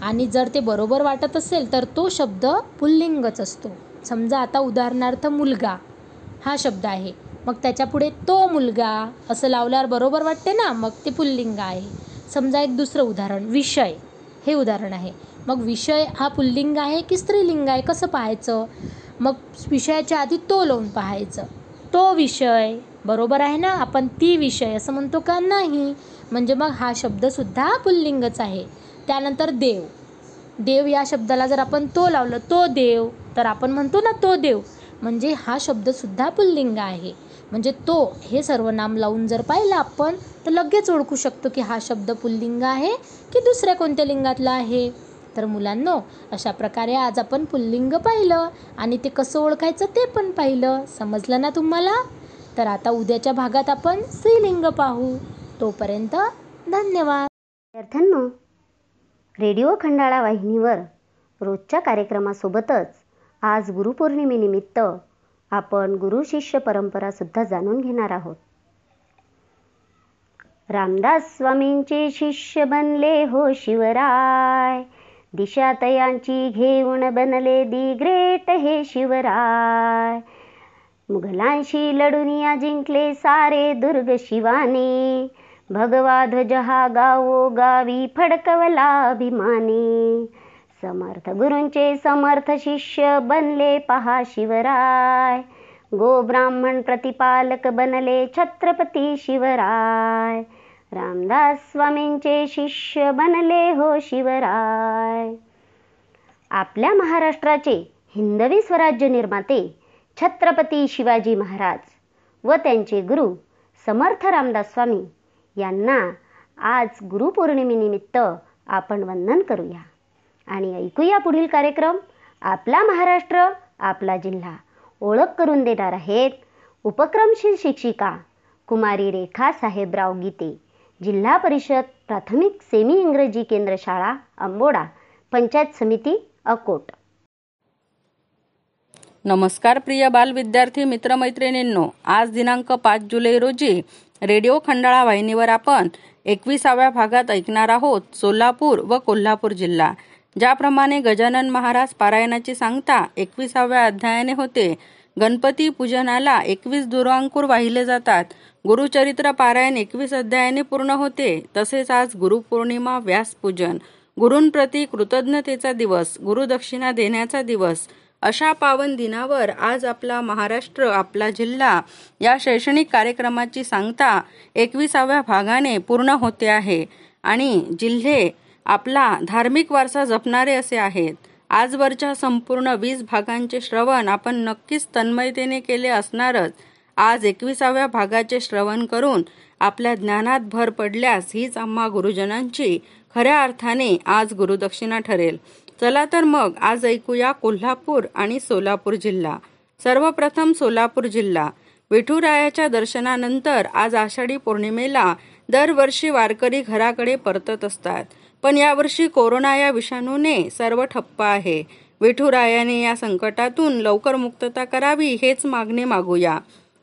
आणि जर ते बरोबर वाटत असेल तर तो शब्द पुल्लिंगच असतो. समजा आता उदाहरणार्थ मुलगा हा शब्द आहे. मग त्याच्यापुढे तो मुलगा असं लावल्यावर बरोबर वाटते ना? मग ते पुल्लिंग आहे. समजा एक दुसरं उदाहरण विषय हे उदाहरण आहे. मग विषय हा पुल्लिंग आहे की स्त्रीलिंग आहे? कसं पाहायचं? मग विषयाच्या आधी तो लावून पाहायचं. तो विषय बरोबर आहे ना? आपण ती विषय असं म्हणतो का नाही? म्हणजे मग हा शब्दसुद्धा पुल्लिंगच आहे. त्यानंतर देव. देव या शब्दाला जर आपण तो लावलं तो देव तर आपण म्हणतो ना तो देव. म्हणजे हा शब्दसुद्धा पुल्लिंग आहे. म्हणजे तो हे सर्वनाम लावून जर पाहिलं आपण तर लगेच ओळखू शकतो की हा शब्द पुल्लिंग आहे की दुसऱ्या कोणत्या लिंगातला आहे? तर मुलांनो अशा प्रकारे आज आपण पुल्लिंग पाहिलं आणि ते कसं ओळखायचं ते पण पाहिलं. समजलं ना तुम्हाला? तर आता उद्याच्या भागात आपण स्त्रीलिंग पाहू. तोपर्यंत धन्यवाद. विद्यार्थ्यांनो रेडिओ खंडाळा वाहिनीवर रोजच्या कार्यक्रमासोबतच आज गुरुपौर्णिमेनिमित्त आपण गुरु शिष्य परंपरा सुद्धा जाणून घेणार आहोत. रामदास स्वामींचे शिष्य बनले हो शिवराय. दिशातयांची घेऊन बनले दी ग्रेट हे शिवराय. मुघलांशी लढून जिंकले सारे दुर्ग शिवाने. भगवा ध्वज हा गावो गावी फडकवला अभिमाने. समर्थ गुरूंचे समर्थ शिष्य बनले पहा शिवराय. गो ब्राह्मण प्रतिपालक बनले छत्रपती शिवराय. रामदास स्वामींचे शिष्य बनले हो शिवराय. आपल्या महाराष्ट्राचे हिंदवी स्वराज्य निर्माते छत्रपती शिवाजी महाराज व त्यांचे गुरु समर्थ रामदास स्वामी यांना आज गुरुपौर्णिमेनिमित्त आपण वंदन करूया. आणि ऐकूया पुढील कार्यक्रम. आपला महाराष्ट्र आपला जिल्हा ओळख करून देणार आहेत उपक्रमशील शिक्षिका कुमारी रेखा साहेबराव गीते. जिल्हा परिषद प्राथमिक सेमी इंग्रजी केंद्र शाळा अंबोडा पंचायत समिती अकोट. नमस्कार प्रिय बाल विद्यार्थी मित्रमैत्रिणींनो. आज दिनांक पाच जुलै रोजी रेडिओ खंडाळा वाहिनीवर आपण एकविसाव्या भागात ऐकणार आहोत सोलापूर व कोल्हापूर जिल्हा. ज्याप्रमाणे गजानन महाराज पारायणाची सांगता एकविसाव्या अध्यायाने होते. गणपती पूजनाला एकवीस दुरांकूर वाहिले जातात. गुरुचरित्र पारायण एकवीस अध्यायाने पूर्ण होते. तसेच आज गुरुपौर्णिमा व्यासपूजन गुरूंप्रती कृतज्ञतेचा दिवस गुरुदक्षिणा देण्याचा दिवस अशा पावन दिनावर आज आपला महाराष्ट्र आपला जिल्हा या शैक्षणिक कार्यक्रमाची सांगता एकविसाव्या भागाने पूर्ण होते आहे. आणि जिल्हे आपला धार्मिक वारसा जपणारे असे आहेत. आजवरच्या संपूर्ण वीस भागांचे श्रवण आपण नक्कीच तन्मयतेने केले असणारच. आज एकविसाव्या भागाचे श्रवण करून आपल्या ज्ञानात भर पडल्यास हीच आम्हा गुरुजनांची खऱ्या अर्थाने आज गुरुदक्षिणा ठरेल. चला तर मग आज ऐकूया कोल्हापूर आणि सोलापूर जिल्हा. सर्वप्रथम सोलापूर जिल्हा. विठुरायाच्या दर्शनानंतर आज आषाढी पौर्णिमेला दरवर्षी वारकरी घराकडे परतत असतात. पण यावर्षी कोरोना या विषाणूने सर्व ठप्प आहे. विठुरायाने या संकटातून लवकर मुक्तता करावी हेच मागणे मागूया.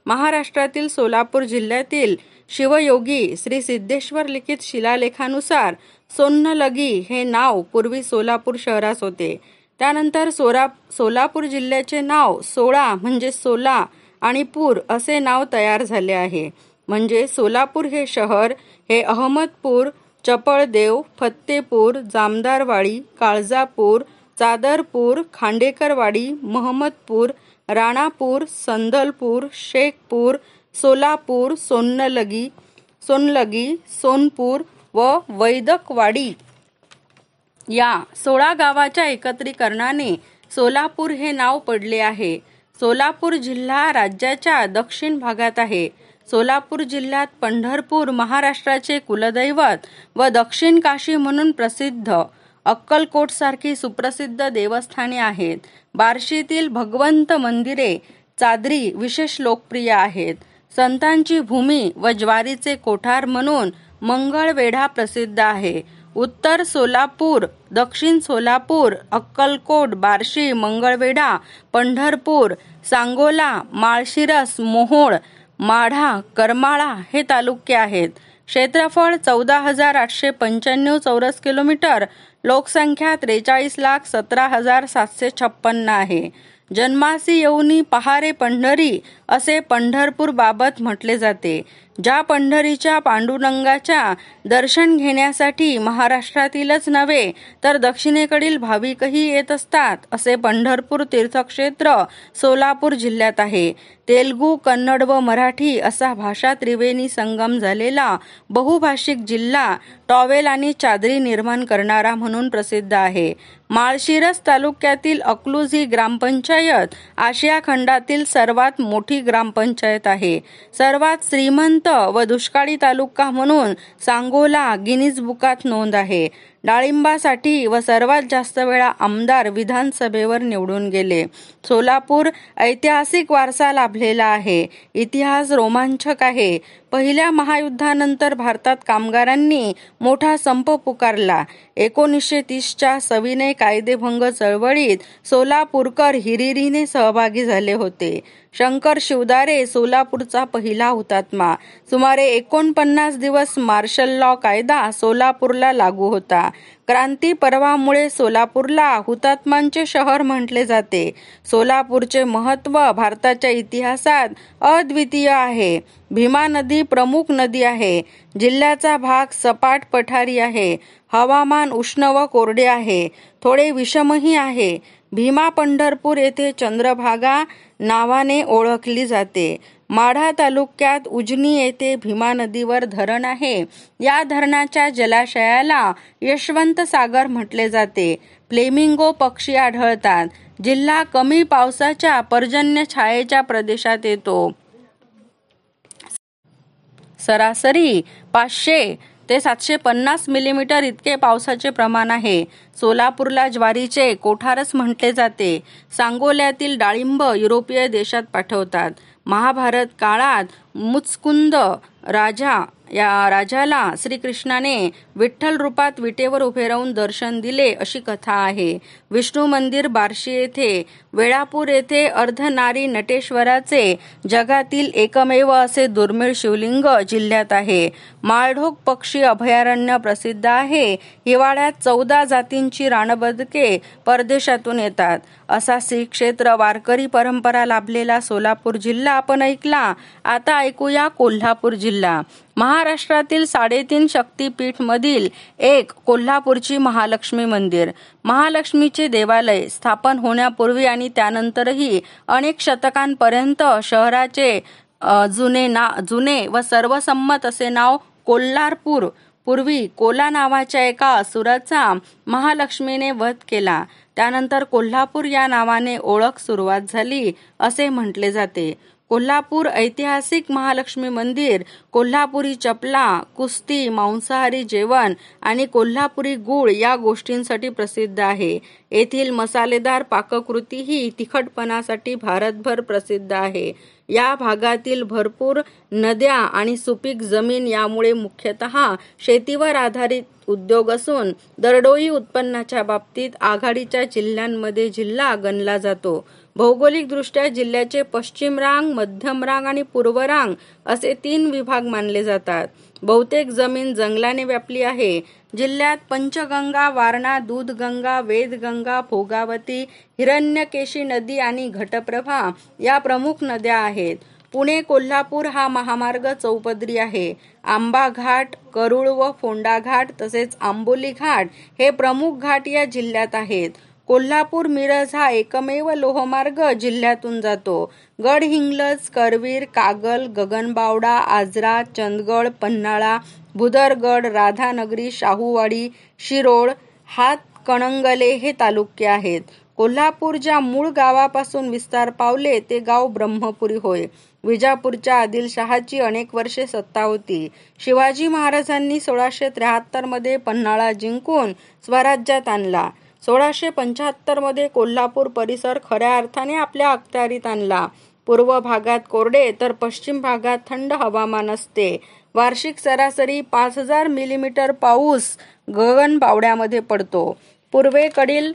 महाराष्ट्रातील सोलापूर जिल्ह्यातील शिवयोगी श्री सिद्धेश्वर लिखित शिलालेखानुसार सोन्नलगी हे नाव पूर्वी सोलापूर शहरास होते. त्यानंतर सोरा सोलापूर जिल्ह्याचे नाव सोळा म्हणजे सोला आणि पूर असे नाव तयार झाले आहे. म्हणजे सोलापूर हे शहर हे अहमदपूर चपळदेव फत्तेपूर जामदारवाडी काळजापूर चादरपूर खांडेकरवाडी महमदपूर राणापूर संदलपूर शेखपूर सोलापूर सोन्नलगी सोनलगी सोनपूर व वैदकवाडी. या सोळा गावाच्या एकत्रीकरणाने सोलापूर हे नाव पडले आहे. सोलापूर जिल्हा राज्याच्या दक्षिण भागात आहे. सोलापूर जिल्ह्यात पंढरपूर महाराष्ट्राचे कुलदैवत व दक्षिण काशी म्हणून प्रसिद्ध. अक्कलकोट सारखी सुप्रसिद्ध देवस्थाने आहेत. बार्शीतील भगवंत मंदिरे चादरी विशेष लोकप्रिय आहेत. संतांची भूमी व ज्वारीचे कोठार म्हणून मंगळवेढा प्रसिद्ध आहे. उत्तर सोलापूर दक्षिण सोलापूर अक्कलकोट बार्शी मंगळवेढा पंढरपूर सांगोला माळशिरस मोहोळ माढा करमाळा हे तालुके आहेत. क्षेत्रफळ चौदा हजार आठशे पंच्याण्णव चौरस किलोमीटर लोकसंख्या त्रेचाळीस लाख सतरा हजार सातशे छप्पन्न आहे. जन्मासी येऊनी पहारे पंढरी असे पंढरपूर बाबत म्हटले जाते. ज्या पंढरीच्या पांडुरंगाच्या दर्शन घेण्यासाठी महाराष्ट्रातीलच नव्हे तर दक्षिणेकडील भाविकही येत असतात असे पंढरपूर तीर्थक्षेत्र सोलापूर जिल्ह्यात आहे. तेलगू कन्नड व मराठी असा भाषा त्रिवेणी संगम झालेला बहुभाषिक जिल्हा टॉवेल आणि चादरी निर्माण करणारा म्हणून प्रसिद्ध आहे. माळशिरस तालुक्यातील अकलूज ही ग्रामपंचायत आशिया खंडातील सर्वात मोठी ग्रामपंचायत आहे. सर्वात श्रीमंत व दुष्काळी तालुका म्हणून सांगोला गिनीज बुकात नोंद आहे. डाळिंबासाठी व सर्वात जास्त वेळा आमदार विधानसभेवर निवडून गेले. सोलापूर ऐतिहासिक वारसा लाभलेला आहे. इतिहास रोमांचक आहे. पहिल्या महायुद्धानंतर भारतात कामगारांनी मोठा संप पुकारला. एकोणीसशे तीसच्या सविनय कायदेभंग चळवळीत सोलापूरकर हिरिरीने सहभागी झाले होते. शंकर शिवदारे सोलापूरचा पहिला हुतात्मा. सुमारे एकोणपन्नास दिवस मार्शल लॉ कायदा सोलापूरला लागू होता. क्रांती पर्वामुळे सोलापूरला हुतात्मांचे शहर म्हटले जाते. सोलापूरचे महत्त्व भारताच्या इतिहासात अद्वितीय आहे. भीमा नदी प्रमुख नदी आहे. जिल्ह्याचा भाग सपाट पठारी आहे. हवामान उष्ण व कोरडे आहे. थोडे विषमही आहे. भीमा पंढरपूर येथे चंद्रभागा नावाने ओळखली जाते. माढा तालुक्यात उजनी येथे भीमा नदीवर धरण आहे. या धरणाच्या जलाशयाला यशवंत सागर म्हटले जाते. फ्लेमिंगो पक्षी आढळतात. जिल्हा कमी पावसाच्या पर्जन्य छायेच्या प्रदेशात येतो. सरासरी पाचशे ते सातशे पन्नास मिलीमीटर इतके पावसाचे प्रमाण आहे. सोलापूरला ज्वारीचे कोठारस म्हटले जाते. सांगोल्यातील डाळिंब युरोपीय देशात पाठवतात. महाभारत काळात मुचकुंद राजा या राजाला श्रीकृष्णाने विठ्ठल रूपात विटेवर उभे राहून दर्शन दिले अशी कथा आहे. विष्णू मंदिर बार्शी येथे वेळापूर येथे अर्धनारी नटेश्वराचे जगातील एकमेव असे दुर्मिळ शिवलिंग जिल्ह्यात आहे. माळढोक पक्षी अभयारण्य प्रसिद्ध आहे. हिवाळ्यात चौदा जातींची रानबदके परदेशातून येतात. असा श्री क्षेत्र वारकरी परंपरा लाभलेला सोलापूर जिल्हा आपण ऐकला. आता ऐकूया कोल्हापूर जिल्हा. महाराष्ट्रातील साडेतीन शक्तीपीठ मधील एक कोल्हापूरची महालक्ष्मी मंदिर. महालक्ष्मीचे देवालय स्थापन होण्यापूर्वी आणि त्यानंतरही अनेक शतकांपर्यंत शहराचे जुने ना जुने व सर्वसंमत असे नाव कोल्हारपूर. पूर्वी कोला नावाच्या एका असुराचा महालक्ष्मीने वध केला. त्यानंतर कोल्हापूर या नावाने ओळख सुरुवात झाली असे म्हटले जाते. कोल्हापूर ऐतिहासिक महालक्ष्मी मंदिर कोल्हापुरी चपला कुस्ती मांसाहारी जेवण आणि कोल्हापुरी गुळ या गोष्टींसाठी प्रसिद्ध आहे. येथील मसालेदार पाककृती ही तिखटपणासाठी भारतभर प्रसिद्ध आहे. या भागातील भरपूर नद्या आणि सुपीक जमीन यामुळे मुख्यतः शेतीवर आधारित उद्योग असून दरडोई उत्पन्नाच्या बाबतीत आघाडीच्या जिल्ह्यांमध्ये जिल्हा गणला जातो. भौगोलिकदृष्ट्या जिल्ह्याचे पश्चिम रांग मध्यम रांग आणि पूर्व रांग असे तीन विभाग मानले जातात. बहुतेक जमीन जंगलाने व्यापली आहे. जिल्ह्यात पंचगंगा वारणा दूधगंगा वेदगंगा भोगावती हिरण्यकेशी नदी आणि घटप्रभा या प्रमुख नद्या आहेत. पुणे कोल्हापूर हा महामार्ग चौपदरी आहे. आंबा घाट करुळ व फोंडा घाट तसेच आंबोली घाट हे प्रमुख घाट या जिल्ह्यात आहेत. कोल्हापूर मिरज हा एकमेव लोहमार्ग जिल्ह्यातून जातो. गड हिंगलज करवीर कागल गगनबावडा आजरा चंदगड पन्हाळा भुदरगड राधानगरी शाहूवाडी शिरोळ हात कणंगले हे तालुके आहेत. कोल्हापूर ज्या मूळ गावापासून विस्तार पावले ते गाव ब्रह्मपुरी होय. विजापूरच्या आदिलशहाची अनेक वर्षे सत्ता होती. शिवाजी महाराजांनी सोळाशे त्र्याहत्तरमध्ये पन्हाळा जिंकून स्वराज्यात आणला. सोळाशे पंच्याहत्तरमध्ये कोल्हापूर परिसर खऱ्या अर्थाने आपल्या अखत्यारीत आणला. पूर्व भागात कोरडे तर पश्चिम भागात थंड हवामान असते. वार्षिक सरासरी पाच हजार मिलीमीटर पाऊस गगन पावड्यामध्ये पडतो. पूर्वेकडील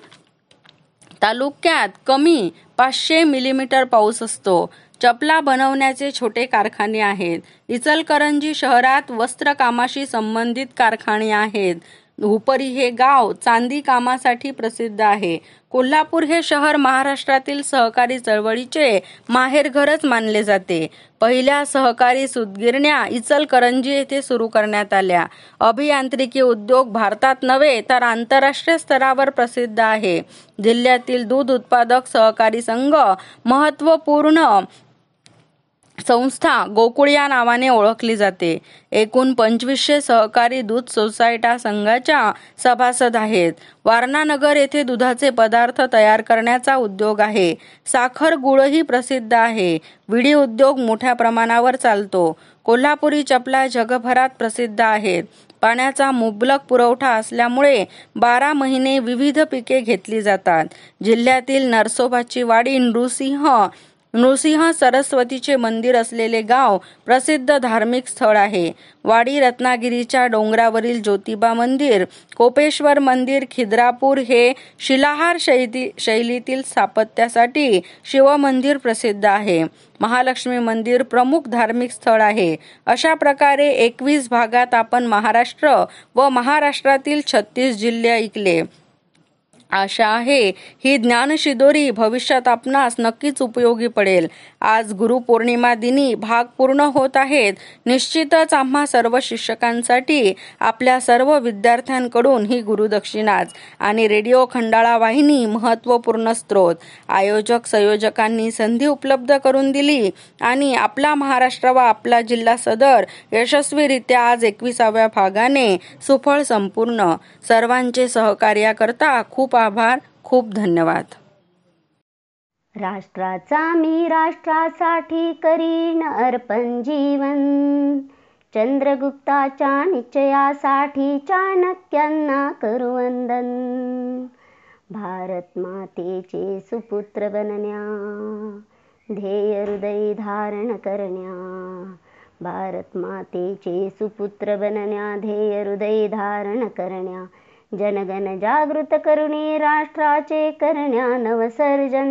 तालुक्यात कमी पाचशे मिलीमीटर पाऊस असतो. चपला बनवण्याचे छोटे कारखाने आहेत. इचलकरंजी शहरात वस्त्रकामाशी संबंधित कारखाने आहेत. हुपरी हे गाव चांदी कामासाठी प्रसिद्ध आहे. कोल्हापूर हे शहर महाराष्ट्रातील सहकारी चळवळीचे माहेरघरच मानले जाते. पहिल्या सहकारी सुदगिरण्या इचलकरंजी येथे सुरू करण्यात आल्या. अभियांत्रिकी उद्योग भारतात नव्हे तर आंतरराष्ट्रीय स्तरावर प्रसिद्ध आहे. जिल्ह्यातील दूध उत्पादक सहकारी संघ महत्त्वपूर्ण संस्था गोकुळ या नावाने ओळखली जाते. एकूण पंचवीसशे सहकारी दूध सोसायटा संघाच्या सभासद आहेत. वारणानगर येथे दुधाचे पदार्थ तयार करण्याचा उद्योग आहे. साखर गुळही प्रसिद्ध आहे. विडी उद्योग मोठ्या प्रमाणावर चालतो. कोल्हापुरी चपला जगभरात प्रसिद्ध आहेत. पाण्याचा मुबलक पुरवठा असल्यामुळे बारा महिने विविध पिके घेतली जातात. जिल्ह्यातील नरसोबाची वाडी नृसिंह नृसिंह सरस्वतीचे मंदिर असलेले गाव प्रसिद्ध धार्मिक स्थळ आहे. वाडी रत्नागिरीच्या डोंगरावरील ज्योतिबा मंदिर कोपेश्वर मंदिर खिद्रापूर हे शिलाहार शैली शैलीतील स्थापत्यासाठी शिवमंदिर प्रसिद्ध आहे. महालक्ष्मी मंदिर प्रमुख धार्मिक स्थळ आहे. अशा प्रकारे एकवीस भागात आपण महाराष्ट्र व महाराष्ट्रातील छत्तीस जिल्हे ऐकले. आशा आहे ही ज्ञानशिदोरी भविष्यात आपणास नक्कीच उपयोगी पडेल. आज गुरुपौर्णिमा दिनी भाग पूर्ण होत आहेत. निश्चितच आम्हा सर्व शिक्षकांसाठी आपल्या सर्व विद्यार्थ्यांकडून ही गुरुदक्षिणाच आणि रेडिओ खंडाळा वाहिनी महत्त्वपूर्ण स्त्रोत आयोजक संयोजकांनी संधी उपलब्ध करून दिली आणि आपला महाराष्ट्र व आपला जिल्हा सदर यशस्वीरित्या आज एकविसाव्या भागाने सुफळ संपूर्ण. सर्वांचे सहकार्याकरता खूप आभार. खूप धन्यवाद. राष्ट्राचा मी राष्ट्रासाठी करीन अर्पण जीवन. चंद्रगुप्ताच्या निश्चयासाठी चाणक्यांना करू वंदन भारत मातेचे सुपुत्र बनण्या ध्येय हृदय धारण करण्या. भारत मातेचे सुपुत्र बनण्या ध्येय हृदय धारण करण्या. जनगण जागृत करुणी राष्ट्राचे करण्या नवसर्जन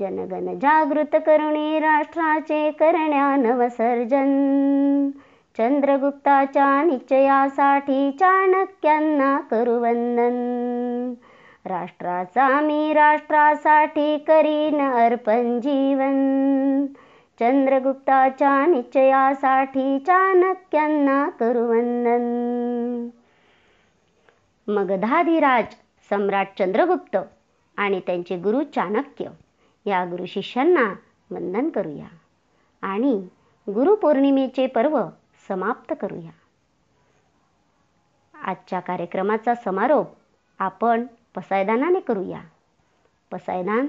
जनगण जागृत करुणी राष्ट्राचे करण्या नवसर्जन चंद्रगुप्ताच्या निश्चयासाठी चाणक्यांना करू वंदन. राष्ट्राचा मी राष्ट्रासाठी करीन अर्पण जीवन. चंद्रगुप्ताच्या निश्चयासाठी चाणक्यांना करू वंदन. मगधाधिराज सम्राट चंद्रगुप्त आणि त्यांचे गुरु चाणक्य या गुरु शिष्यांना वंदन करूया आणि गुरुपौर्णिमेचे पर्व समाप्त करूया. आजच्या कार्यक्रमाचा समारोप आपण पसायदानाने करूया. पसायदान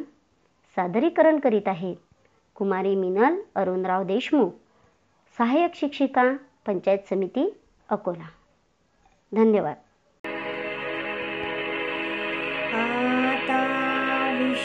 सादरीकरण करीत आहेत कुमारी मिनल अरुणराव देशमुख सहाय्यक शिक्षिका पंचायत समिती अकोला. धन्यवाद.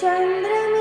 चन्द्रमे